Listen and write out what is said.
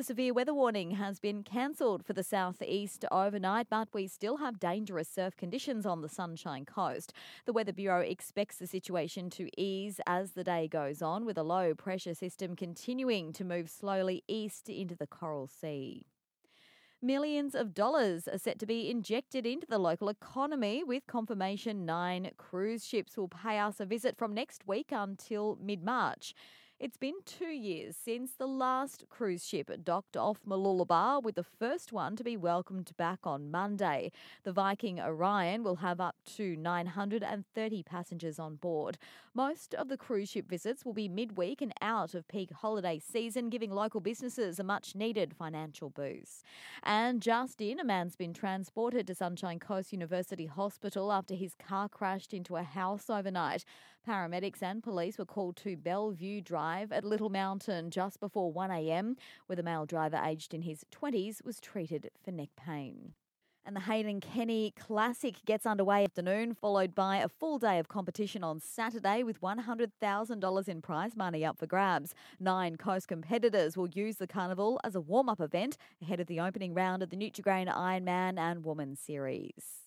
The severe weather warning has been cancelled for the southeast overnight, but we still have dangerous surf conditions on the Sunshine Coast. The Weather Bureau expects the situation to ease as the day goes on, with a low pressure system continuing to move slowly east into the Coral Sea. Millions of dollars are set to be injected into the local economy with confirmation nine cruise ships will pay us a visit from next week until mid March. It's been two years since the last cruise ship docked off Mooloolaba, with the first one to be welcomed back on Monday. The Viking Orion will have up to 930 passengers on board. Most of the cruise ship visits will be midweek and out of peak holiday season, giving local businesses a much needed financial boost. And just in, a man's been transported to Sunshine Coast University Hospital after his car crashed into a house overnight. Paramedics and police were called to Bellevue At Little Mountain just before 1am, where the male driver aged in his 20s was treated for neck pain. And the Hayden Kenny Classic gets underway afternoon, followed by a full day of competition on Saturday with $100,000 in prize money up for grabs. Nine coast competitors will use the carnival as a warm up event ahead of the opening round of the Nutrigrain Ironman and Woman Series.